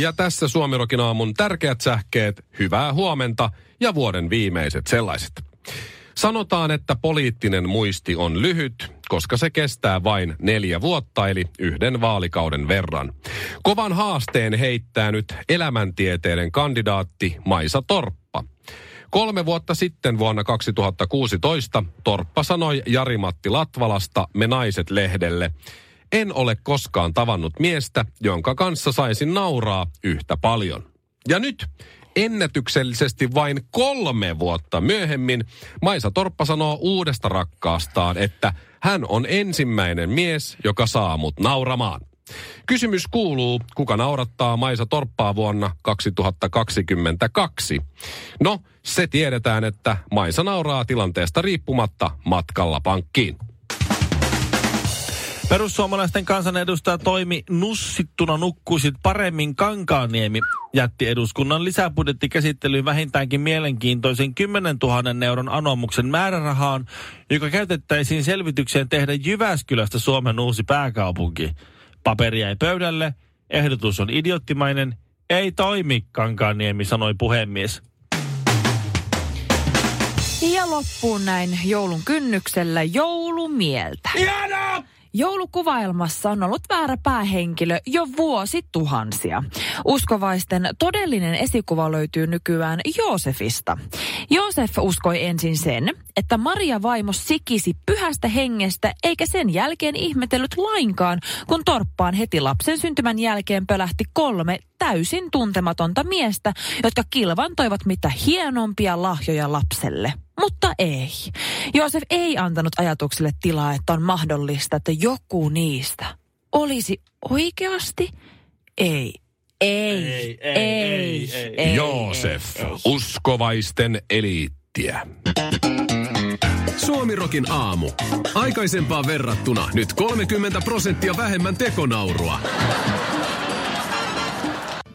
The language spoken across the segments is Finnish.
Ja tässä Suomirokin aamun tärkeät sähkeet, hyvää huomenta ja vuoden viimeiset sellaiset. Sanotaan, että poliittinen muisti on lyhyt, koska se kestää vain neljä vuotta, eli yhden vaalikauden verran. Kovan haasteen heittää nyt elämäntieteiden kandidaatti Maisa Torppa. Kolme vuotta sitten vuonna 2016 Torppa sanoi Jari-Matti Latvalasta Me naiset-lehdelle, en ole koskaan tavannut miestä, jonka kanssa saisin nauraa yhtä paljon. Ja nyt ennätyksellisesti vain kolme vuotta myöhemmin Maisa Torppa sanoo uudesta rakkaastaan, että hän on ensimmäinen mies, joka saa mut nauramaan. Kysymys kuuluu, kuka naurattaa Maisa Torppaa vuonna 2022? No, se tiedetään, että Maisa nauraa tilanteesta riippumatta matkalla pankkiin. Perussuomalaisten kansanedustaja toimi nussittuna nukkuisit paremmin Kankaaniemi jätti eduskunnan lisäbudjettikäsittelyyn vähintäänkin mielenkiintoisen 10 000 euron anomuksen määrärahaan, joka käytettäisiin selvitykseen tehdä Jyväskylästä Suomen uusi pääkaupunki. Paperi jäi pöydälle, ehdotus on idioottimainen, ei toimi, Kankaaniemi sanoi puhemies. Ja loppuun näin joulun kynnyksellä joulumieltä. Hienoa! Joulukuvailmassa on ollut väärä päähenkilö jo vuosituhansia. Uskovaisten todellinen esikuva löytyy nykyään Joosefista. Joosef uskoi ensin sen, että Maria vaimo sikisi pyhästä hengestä eikä sen jälkeen ihmetellyt lainkaan, kun torppaan heti lapsen syntymän jälkeen pölähti kolme täysin tuntematonta miestä, jotka kilvantoivat mitä hienompia lahjoja lapselle. Mutta ei. Joosef ei antanut ajatukselle tilaa, että on mahdollista, että joku niistä olisi oikeasti ei. Ei, ei, ei, ei, ei, ei Joosef, ei, ei. uskovaisten eliittiä. Suomirokin aamu. Aikaisempaan verrattuna nyt 30 prosenttia vähemmän tekonaurua.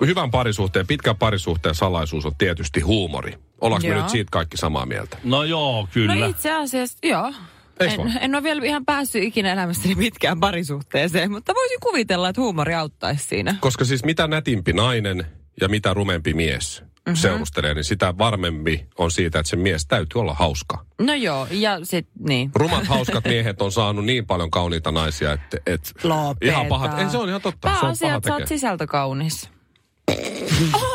Hyvän parisuhteen, pitkän parisuhteen salaisuus on tietysti huumori. Ollaanko me nyt siitä kaikki samaa mieltä? No joo, kyllä. No itse asiassa, joo. Eiks vaan? En, en ole vielä ihan päässyt ikinä elämässäni pitkään parisuhteeseen, mutta voisin kuvitella, että huumori auttaisi siinä. Koska siis mitä nätimpi nainen ja mitä rumempi mies mm-hmm. seurustelee, niin sitä varmempi on siitä, että se mies täytyy olla hauska. No joo, ja sit niin. Rumat hauskat miehet on saanut niin paljon kauniita naisia, että et, Lopeta. ihan pahat. Ei, se on ihan totta. Se on paha että sä oot tekee. sisältökaunis.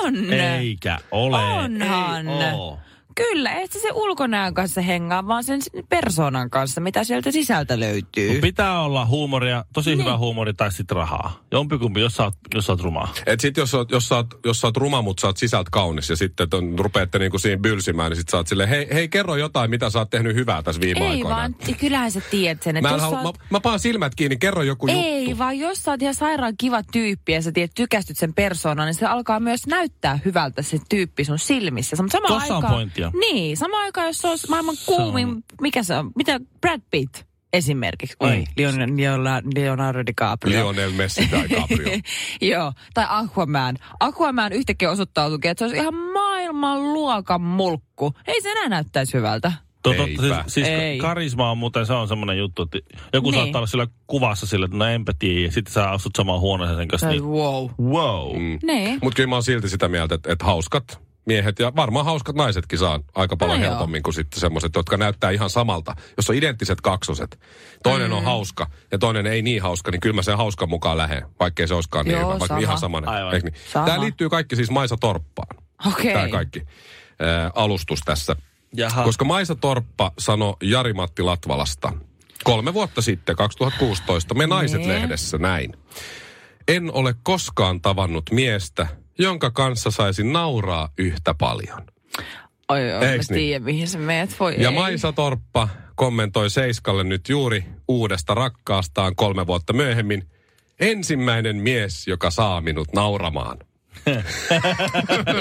On. Eikä ole. Onhan. Ei oo. Kyllä, et se ulkonäön kanssa hengaa, vaan sen persoonan kanssa, mitä sieltä sisältä löytyy. Pitää olla huumoria, tosi Niin. hyvä huumori tai sitten rahaa. Jompikumpi, jos sä oot, jos sä oot rumaa. Et sit jos, sä oot- jos, sä oot, jos sä oot ruma, mutta sä oot sisältä kaunis ja sitten ton, rupeatte niinku siinä bylsimään, niin sit sä oot silleen, hei, hei kerro jotain, mitä sä oot tehnyt hyvää tässä viime Ei aikoina. vaan, kyllähän sä tiedät sen, että Mä, halu, sä mä, oot... mä paan silmät kiinni, kerro joku Ei, juttu. vaan jos sä oot ihan sairaan kiva tyyppi ja sä tiedät, tykästyt sen persoonan, niin se alkaa myös näyttää hyvältä se tyyppi sun silmissä. Mutta samaan Tossa on aikaan, pointtia. Niin, samaan aikaan, jos se olisi maailman kuumin, on- mikä se on, mitä Brad Pitt esimerkiksi, oi, Mm. Leon, Leonardo, Leonardo DiCaprio. Lionel Messi tai Caprio. Joo, tai Aquaman. Aquaman yhtäkkiä osoittautuikin, että se olisi ihan maailman luokan mulkku. Ei se enää näyttäisi hyvältä. Totta, Eipä. siis, siis Ei. karisma on muuten, se on semmoinen juttu, että joku Niin. saattaa olla sillä kuvassa sillä, että no enpä tiedä. Sitten sä astut samaan huoneeseen sen kanssa. Niin, wow. wow. Mm. Niin. Mutta kyllä mä oon silti sitä mieltä, että, että hauskat miehet ja varmaan hauskat naisetkin saa aika paljon No joo. helpommin kuin sitten semmoiset, jotka näyttää ihan samalta. Jos on identtiset kaksoset, toinen mm. on hauska ja toinen ei niin hauska, niin kyllä mä sen hauskan mukaan lähden, vaikkei se olisikaan niin Joo, hyvä, vaikka sama. ihan samanen. Aivan. Eikö Niin? Sama. Tämä liittyy kaikki siis Maisa Torppaan, Okei. tämä kaikki ää, alustus tässä. Jaha. Koska Maisa Torppa sanoi Jari-Matti Latvalasta kolme vuotta sitten, 2016, Me Naiset-lehdessä näin. En ole koskaan tavannut miestä, jonka kanssa saisin nauraa yhtä paljon. Oi, oi, mä Eiks niin? tiedän, mihin sä meet. Voi Ja ei. Maisa Torppa kommentoi Seiskalle nyt juuri uudesta rakkaastaan kolme vuotta myöhemmin. ensimmäinen mies, joka saa minut nauramaan.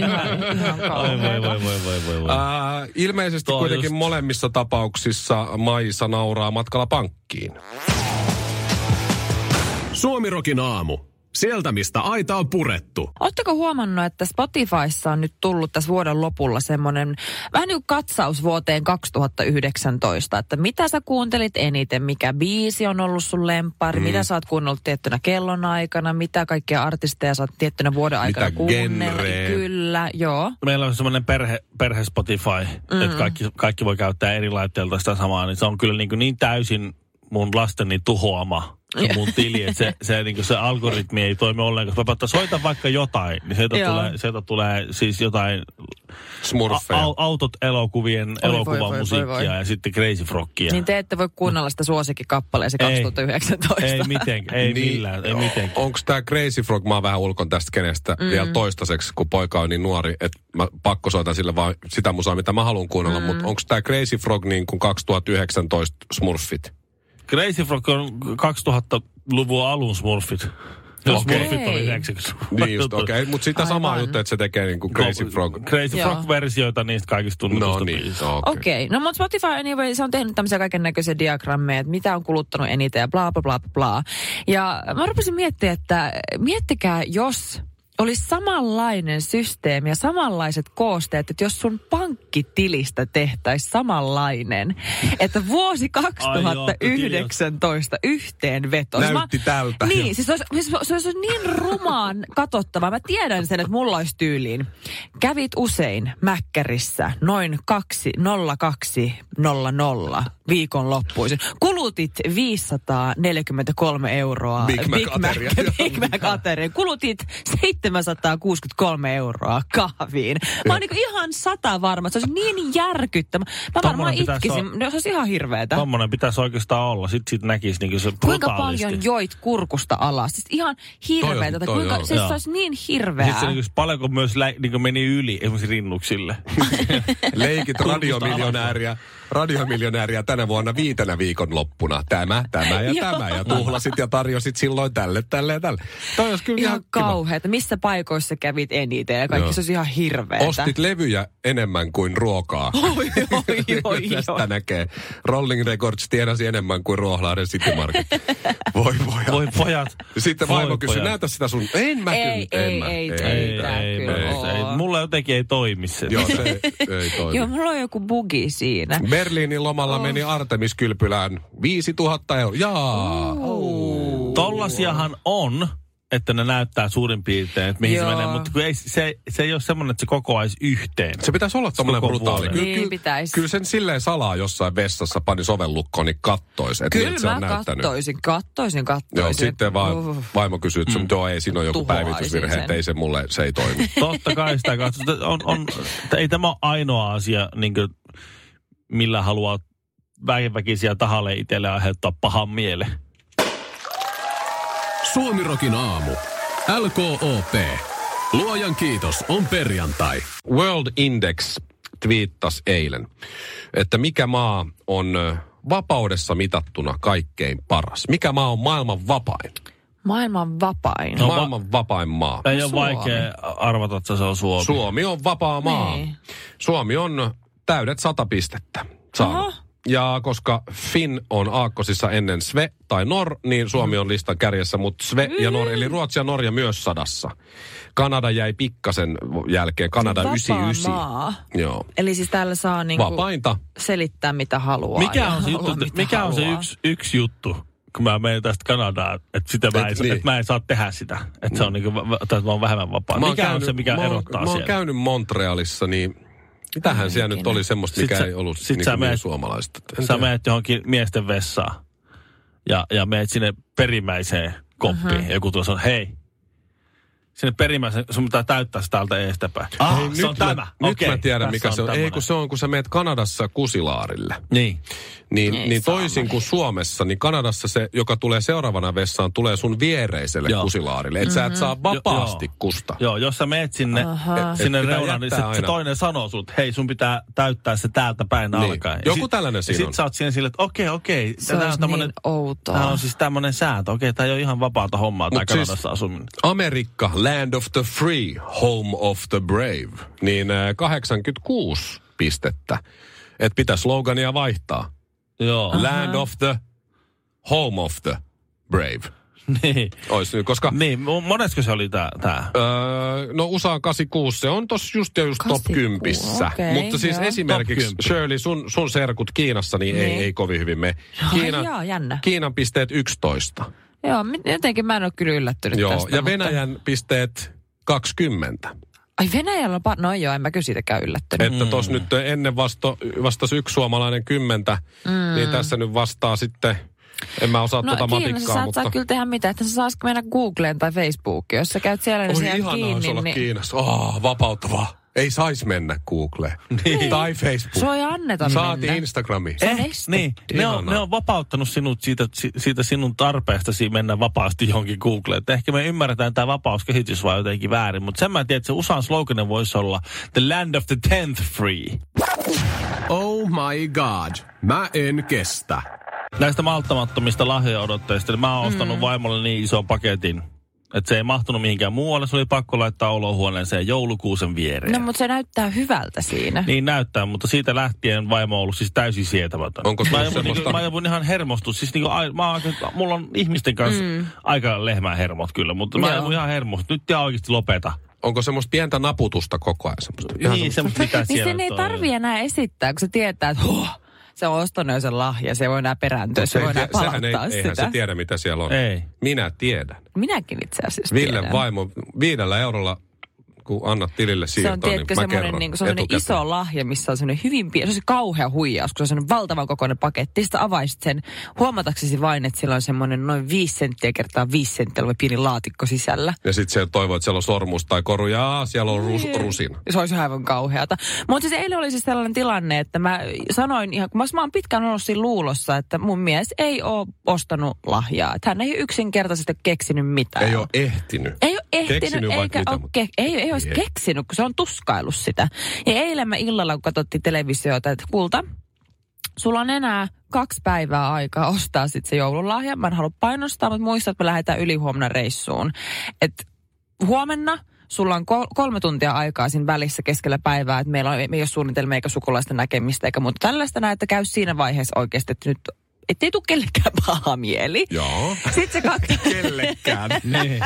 Ihan, ihan Voi, kauheeta. voi, voi, voi, voi, voi. Ää, ilmeisesti kuitenkin just. molemmissa tapauksissa Maisa nauraa matkalla pankkiin. Suomirokin aamu. Sieltä, mistä aita on purettu. Oletteko huomannut, että Spotifyssa on nyt tullut tässä vuoden lopulla semmoinen vähän niin kuin katsaus vuoteen 2019, että mitä sä kuuntelit eniten, mikä biisi on ollut sun lempari, mm. mitä sä oot kuunnellut tiettynä kellonaikana, mitä kaikkia artisteja sä oot tiettynä vuoden aikana Mitä kuunnellut. Kyllä, joo. Meillä on semmoinen perhe, perhe Spotify, mm. että kaikki, kaikki voi käyttää eri laitteilta sitä samaa, niin se on kyllä niin, kuin niin täysin mun lasteni tuhoama mun tili, että se, se, niin se algoritmi ei toimi ollenkaan. Mä päätän, soita vaikka jotain, niin sieltä Joo. tulee, sieltä tulee siis jotain Smurfeja. a, autot elokuvien voi, voi, elokuvan voi, musiikkia voi. ja sitten Crazy Froggia. Niin te ette voi kuunnella sitä suosikkikappaleesi Ei. 2019. Ei mitenkään, ei millään, ei mitenkään. Onko tämä Crazy Frog, mä oon vähän ulkon tästä kenestä mm. vielä toistaiseksi, kun poika on niin nuori, että mä pakko soitan sille vaan sitä musaa, mitä mä haluan kuunnella, mm. mutta onko tämä Crazy Frog niin kuin 2019 Smurfit? Crazy Frog on 2000-luvun alun Smurfit. Jos Okei. Smurfit oli Ei. 90 Niin just, okei. Okay. Mutta sitä samaa juttu, että se tekee niin kuin Crazy Frog. Crazy Joo. Frog-versioita niistä kaikista tunnetusta No niin, no, okei. Okei, okay. no mutta Spotify anyway, se on tehnyt tämmöisiä kaiken näköisiä diagrammeja, että mitä on kuluttanut eniten ja bla bla bla bla bla. Ja mä rupesin miettimään, että miettikää, jos olisi samanlainen systeemi ja samanlaiset koosteet, että jos sun pankkitilistä tehtäisiin samanlainen, että vuosi 2019 yhteenveto. Siis Näytti tältä. Niin, siis se olisi, siis se olisi niin rumaan katsottavaa. Mä tiedän sen, että mulla olisi tyyliin. Kävit usein Mäkkärissä noin 20200 viikonloppuisin. Kulutit 543 euroa. Big Mac-ateria. Big Mac-ateria. Kulutit 763 euroa kahviin. Mä oon niinku ihan sata varma, että se olisi niin järkyttävä. Mä varmaan Tommonen itkisin. olla- No, se olisi ihan hirveetä. Tommonen pitäisi oikeastaan olla. Sitten sit näkisi niin se Kuinka brutaalisti. paljon joit kurkusta alas? Siis ihan hirveetä. Toi on- toi Kuinka, on. siis Joo. se olisi niin Sitten hirveää. se niin paljonko myös lä, niin meni yli esimerkiksi rinnuksille. Leikit radiomiljonääriä, radiomiljonääriä tänä vuonna viitenä viikonloppuna. Tämä, tämä ja tämä. Ja tuhlasit ja tarjosit silloin tälle, tälle ja tälle. Toi olisi kyllä ihan, Ihan kauheata. Missä paikoissa kävit eniten ja kaikki Joo. se olisi ihan hirveetä. Ostit levyjä enemmän kuin ruokaa. Oi, oi, oi, Tästä oi. näkee. Rolling Records tienasi enemmän kuin Ruoholahden City Market. Voi voi. Voi pojat. Sitten Voi vaimo kysyi, pojat. näytä sitä sun. En mä Ei, kyllä. ei, en mä, ei, Ei, ei, ei, ei, ei, oo. Mulla jotenkin ei toimi se. Joo, se ei toimi. Joo, mulla on joku bugi siinä. Berliinin lomalla meni Artemis Kylpylään 5000 euroa. Jaa. Tollasiahan on, että ne näyttää suurin piirtein, että mihin Joo. se menee, mutta ei, se, se ei ole semmoinen, että se kokoaisi yhteen. Se pitäisi olla Koko brutaali. Kyllä, Niin kyllä, pitäisi. kyllä sen silleen salaa jossain vessassa pani sovellukkoon, niin kattois, että miltä se Kyllä on näyttänyt. kattoisin, kattoisin, kattoisin. Joo, sitten vaan Uh. vaimo kysyy, että mm. joo, ei siinä ole joku Tuhoaisin päivitysvirhe, sen. että ei se mulle, se ei toimi. Totta kai sitä katsotaan. On, on, ei tämä ole ainoa asia, niin kuin, millä haluaa väkiväkisiä tahalle itselle aiheuttaa pahan mielen. Suomirokin aamu. LKOP. Luojan kiitos, on perjantai. World Index twiittasi eilen, että mikä maa on vapaudessa mitattuna kaikkein paras. Mikä maa on maailman vapain? Maailman vapain. No, maailman vapain maa. Ei ole Suomi. vaikea arvata, että se on Suomi. Suomi on vapaa maa. Niin. Suomi on täydet sata pistettä saanut. Oho. Ja koska Finn on aakkosissa ennen Sve tai Nor, niin Suomi on listan kärjessä, mutta Sve ja Nor, eli Ruotsi ja Norja myös sadassa. Kanada jäi pikkasen jälkeen, Kanada Vapaa 99. maa. Joo. Eli siis täällä saa niinku Vapainta. selittää mitä haluaa. Mikä on se, juttu, mitä mikä on se haluaa. yksi, yksi juttu, kun mä menen tästä Kanadaan, että, sitä mä, Et en, niin. että mä en saa tehdä sitä. Että se on niin kuin, että mä oon vähemmän vapaa. Mä Mikä on se, mikä mä oon, erottaa Mä oon siellä? käynyt Montrealissa, niin mitähän siellä nyt oli semmoista, mikä Sit sä- ei ollut sit niin meet- suomalaista. En Sä tiedä. menet johonkin miesten vessaan ja, ja menet sinne perimmäiseen koppiin. Uh-huh. Joku tuossa on, hei, sinne perimmäisen, sun pitää täyttää se täältä eestäpäin. Ah, Hei, se on nyt tämä. Mä, Okei, nyt mä tiedän, tässä mikä se on. Ei, tämmönen. kun se on, kun sä meet Kanadassa kusilaarille. Niin. Niin, Ei niin saamari. toisin kuin Suomessa, niin Kanadassa se, joka tulee seuraavana vessaan, tulee sun viereiselle Joo. kusilaarille. Että sä et saa vapaasti joo. kusta. Joo, jos sä meet sinne, Aha. sinne Et reunaan, niin se, jättää se toinen sanoo sut, että hei, sun pitää täyttää se täältä päin Niin. alkaen. Ja Joku sit- tällainen siinä sit on. sä oot siinä silleen, että okei, okei. Se tää olisi on tämmönen, niin outoa. Tää on siis tämmönen sääntö. Okei, tää ei ole ihan vapaata hommaa, tää Mut siis- Kanadassa asuminen. Amerikka, land of the free, home of the brave. Niin äh, 86 pistettä. Että pitää slogania vaihtaa. Joo. Land of the, home of the brave. niin. Ois nyt, koska... Niin, mo- monesko se oli tää? tää? Öö, no USA 86, se on tossa just ja just top 86, 10. okei, Mutta siis joo. esimerkiksi Top 10. Shirley, sun, sun serkut Kiinassa, niin, ei, Niin. ei kovin hyvin jaa, jännä. Kiinan pisteet 11. Joo, jotenkin mä en ole kyllä yllättynyt Joo, tästä. ja mutta- Venäjän pisteet 20. Ai Venäjällä on... Pa- no joo, en mä kyllä siitäkään yllättynyt. Että tos nyt ennen vasto, vastasi yksi suomalainen kymmentä, mm. niin tässä nyt vastaa sitten, en mä osaa No tuota matikkaa, sä mutta... saa kyllä tehdä mitään, että sä saisiko mennä Googleen tai Facebookiin. Jos sä käyt siellä, niin Oi jäät ihanaa olisi kiinni, olla niin Kiinassa. Oh, vapauttavaa. Ei sais mennä Googleen. Niin. Tai Facebook. ei anneta Saati mennä. On Eh, estetty. niin, ne on, ne on vapauttanut sinut siitä, si- siitä sinun tarpeestasi mennä vapaasti johonkin Googleen. Ehkä me ymmärretään tämä vapauskehitys vaan jotenkin väärin, mutta sen mä tiedän, että se USAn sloganen voisi olla The Land of the Tenth Free. Oh my god. Mä en kestä. Näistä malttamattomista lahjaodotteista, niin mä oon ostanut mm. vaimolle niin ison paketin, että se ei mahtunut mihinkään muualle. Se oli pakko laittaa olohuoneeseen joulukuusen viereen. No, mutta se näyttää hyvältä siinä. Niin näyttää, mutta siitä lähtien vaimo on ollut siis täysin sietämätön. Onko mä, joudun, semmoista- niinku, mä joudun ihan hermostus. Siis niinku, ai, mä, mulla on ihmisten kanssa mm. aika lehmän hermot kyllä, mutta mä joudun ihan hermostus. Nyt ihan oikeasti lopeta. Onko semmoista pientä naputusta koko ajan? Semmoista, niin, semmoista- semmoista mitä Niin sen ei tarvi enää esittää, kun se tietää, että huh, se on ostanut sen lahja, se voi enää perääntyä, se, ei voi enää sehän ei, palauttaa eihän sitä. se tiedä, mitä siellä on. Ei. Minä tiedän. Minäkin itse asiassa Villen tiedän. vaimo viidellä eurolla, kun annat tilille Se siirtoa, on, tiedätkö, niin mä semmoinen, kerron niin semmoinen etukäteen. iso lahja, missä on semmoinen hyvin pieni, se on se kauhea huijaus, kun se on semmoinen valtavan kokoinen paketti. Sitten avaisit sen huomataksesi vain, että sillä on semmoinen noin viisi senttiä kertaa viisi senttiä oleva pieni laatikko sisällä. Ja sitten se toivoo, että siellä on sormus tai koru, ja siellä on rus, Niin. rusin. Se olisi aivan kauheata. Mutta siis eilen oli siis sellainen tilanne, että mä sanoin ihan, kun mä, oon pitkään ollut siinä luulossa, että mun mies ei ole ostanut lahjaa. Että hän ei yksinkertaisesti keksinyt mitään. Ei ole ehtinyt. Ei ehtinyt, Keksinyt eikä mitä, ole mutta- ke- ei, ei olisi Ei. keksinyt, kun se on tuskaillut sitä. Ja eilen mä illalla, kun katsottiin televisiota, että kulta, sulla on enää kaksi päivää aikaa ostaa sitten se joululahja. Mä en halua painostaa, mutta muista, että me lähdetään ylihuomenna reissuun. Et huomenna sulla on kol- kolme tuntia aikaa siinä välissä keskellä päivää, että meillä on, me ei ole suunnitelmia eikä sukulaisten näkemistä eikä muuta tällaista näin, että käy siinä vaiheessa oikeasti, että nyt ettei tule kellekään paha mieli. Joo. Sitten se katsoo, Kellekään. Niin.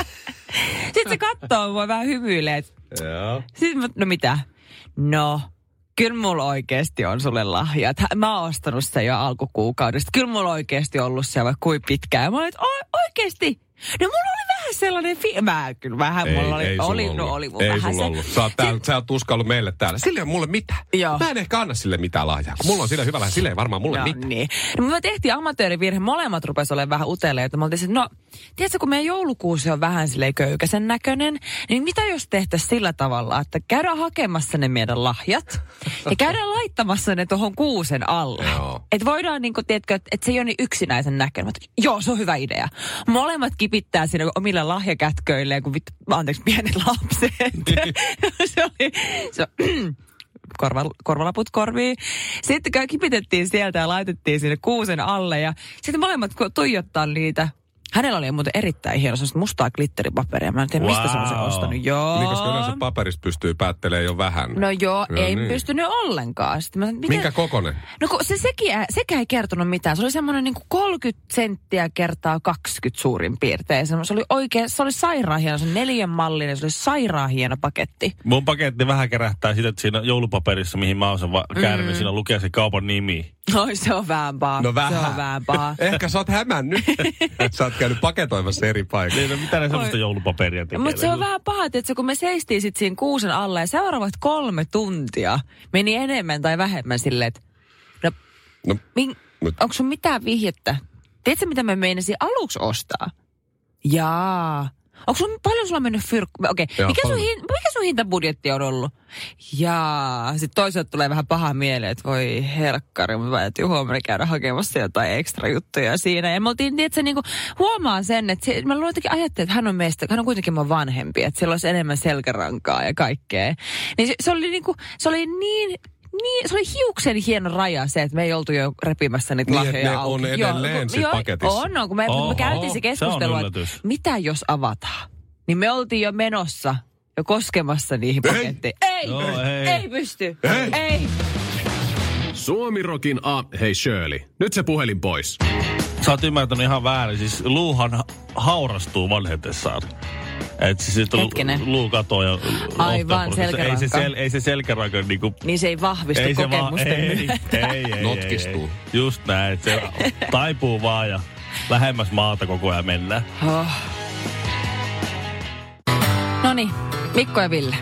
sit se katsoo mua vähän hymyilee, Joo. Sitten mä, no mitä? No, kyllä mulla oikeasti on sulle lahja. Mä oon ostanut sen jo alkukuukaudesta. Kyllä mulla oikeasti ollut siellä vaikka kuin pitkään. Ja mä olin, että "Oi- oikeasti? No mulla oli vähän sellainen fi- Mä kyllä vähän, Ei, mulla oli, ei oli, ollut. no oli mulla ei vähän sulla se. ollut. Sä oot, täällä, sä oot uskallut meille täällä. Sille ei ole mulle mitään. Joo. Mä en ehkä anna sille mitään lahjaa. Kun mulla on sille hyvä lahja, sille ei varmaan mulle No mitään. niin. No, me tehtiin amatöörivirhe. Molemmat rupes olemaan vähän uteleita. Me oltiin no, tiedätkö, kun meidän joulukuusi on vähän silleen köykäisen näköinen, niin mitä jos tehtäisiin sillä tavalla, että käydään hakemassa ne meidän lahjat ja käydään laittamassa ne tuohon kuusen alle. Että voidaan, niin kuin, tiedätkö, että et se ei ole niin yksinäisen näköinen. Joo, se on hyvä idea. Molemmat kipittää sinne omille lahjakätköilleen, kun vittu, anteeksi, pienet lapset. se oli, se, korva, korvalaput korviin. Sitten kipitettiin sieltä ja laitettiin sinne kuusen alle ja sitten molemmat tuijottaa niitä. Hänellä oli muuten erittäin hieno semmoista mustaa glitteripaperia. Mä en tiedä, mistä se on Wow. ostanut. Joo. Niin, koska yleensä paperista pystyy päättelemään jo vähän. No joo, No ei niin. pystynyt ollenkaan. Sitten mä, miten- Minkä kokonen? No kun se sekin, sekä ei kertonut mitään. Se oli semmoinen niin 30 senttiä kertaa 20 suurin piirtein. Se oli oikein, se oli sairaan hieno, se neljän mallinen, se oli sairaan hieno paketti. Mun paketti vähän kärähtää sitä, että siinä joulupaperissa, mihin mä oon sen va- käärinyt, mm. siinä lukee se kaupan nimi. Oi, se on vähän paha. No vähän. Se on vähän paha. Ehkä sä oot hämännyt. sä oot käynyt paketoimassa eri paikoissa. Niin, no mitä ne semmoista joulupaperia tekee? Mutta se on vähän paha, että kun me seistiin sit siinä kuusen alla ja seuraavat kolme tuntia meni enemmän tai vähemmän silleen, että no, No, min, mut- onko sun mitään vihjettä? Tiedätkö, mitä me meinasin aluksi ostaa? Jaa. Onko sun, paljon sulla mennyt fyrkku? Okei, Joo, mikä, sun, hin, mikä sun hintabudjetti on ollut? Ja sitten toisaalta tulee vähän paha mieleen, että voi helkkari, mutta täytyy huomenna käydä hakemassa jotain ekstra juttuja siinä. Ja me oltiin, että se niinku, huomaa sen, että se, mä jotenkin ajattelin, että hän on meistä, hän on kuitenkin mun vanhempi, että sillä olisi enemmän selkärankaa ja kaikkea. Niin se, se oli niinku, se oli niin niin, se oli hiuksen hieno raja se, että me ei oltu jo repimässä niitä Niin, että lahjoja ne auki. on edelleen kun- sit paketissa. On, on, kun me, Oho, me käytiin se se keskustelu, että yllätys. mitä jos avataan? Niin me oltiin jo menossa, jo koskemassa niihin paketteihin. Ei, Joo, ei, ei. ei pysty. Ei. ei. Suomirokin A... Hei Shirley, nyt se puhelin pois. Sä oot ymmärtänyt ihan väärin. Siis luuhan ha- haurastuu vanhetessaan. Et siis sit Hetkinen. luu katoo ja Aivan, osteoprosessi. ei se, selkäranka. sel, ei se selkäranka niinku... Niin se ei vahvistu Ei se kokemusten ei, myötä. ei, ei, Notkistuu. Ei, ei. Just näin, että se taipuu vaan ja lähemmäs maata koko ajan mennään. Oh. No niin, Mikko ja Ville.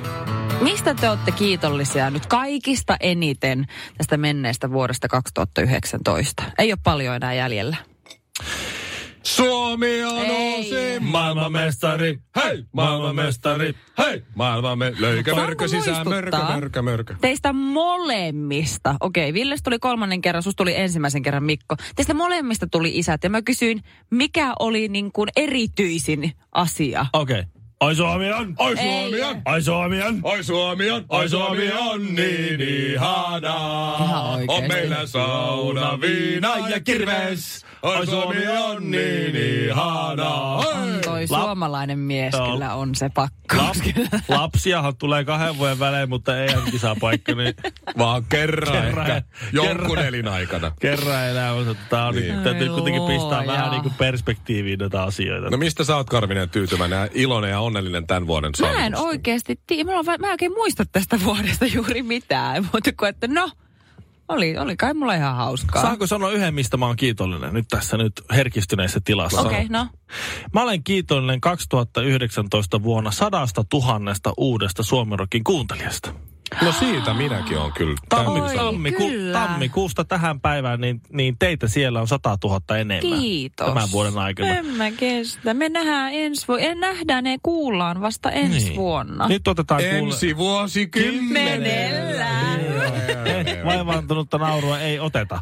Mistä te olette kiitollisia nyt kaikista eniten tästä menneestä vuodesta 2019? Ei ole paljon enää jäljellä. Suomi on Ei. uusi maailmanmestari. Hei, maailmanmestari. Hei, maailmanme... Löykä mörkö sisään, mörkö, mörkö, mörkö. Teistä molemmista, okei, Villes tuli kolmannen kerran, susta tuli ensimmäisen kerran Mikko. Teistä molemmista tuli isät ja mä kysyin, mikä oli niin kuin erityisin asia? Okei. Okay. Ai Suomi on! Ei. Suomi on! Ai Suomi on! Oi Suomi on, oi Suomi on niin ihanaa. On meillä sauna, viina ja kirves. Oi Suomi on niin ihanaa. On toi suomalainen mies, kyllä on se pakko. Lap- lapsiahan tulee kahden vuoden välein, mutta ei kisapaikka, niin Vaan kerran, Kerran. ehkä jonkun Kerran. elinaikana. kerran elämässä. Tää on niin. Niin. täytyy Ai kuitenkin pistää vähän niin kuin perspektiiviin näitä asioita. No mistä sä oot Karvinen tyytyväinen ja iloinen ja onnellinen tämän vuoden Mä en oikeasti tiedä, mä, mä en oikein muista tästä vuodesta juuri mitään, mutta kuin että no, oli, oli kai mulla ihan hauskaa. Saanko sanoa yhden, mistä mä oon kiitollinen nyt tässä nyt herkistyneessä tilassa? Okei, okay, no. Mä olen kiitollinen 2019 vuonna sadasta tuhannesta uudesta Suomirokin kuuntelijasta. No siitä minäkin on kyllä. Tammi, Oi, tammiku, kyllä. tammikuusta tähän päivään, niin, niin teitä siellä on 100 000 enemmän. Kiitos. Tämän vuoden aikana. En mä kestä. Me nähdään ensi vuonna. En nähdään, ne kuullaan vasta ensi Niin. vuonna. Nyt otetaan kuule... Ensi vuosi Kymmenellä. Vaivaantunutta naurua ei oteta.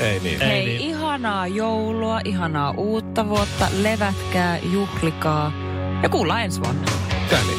Ei niin. Ei Hei, niin. ihanaa joulua, ihanaa uutta vuotta. Levätkää, juhlikaa ja kuullaan ensi vuonna. Tää niin.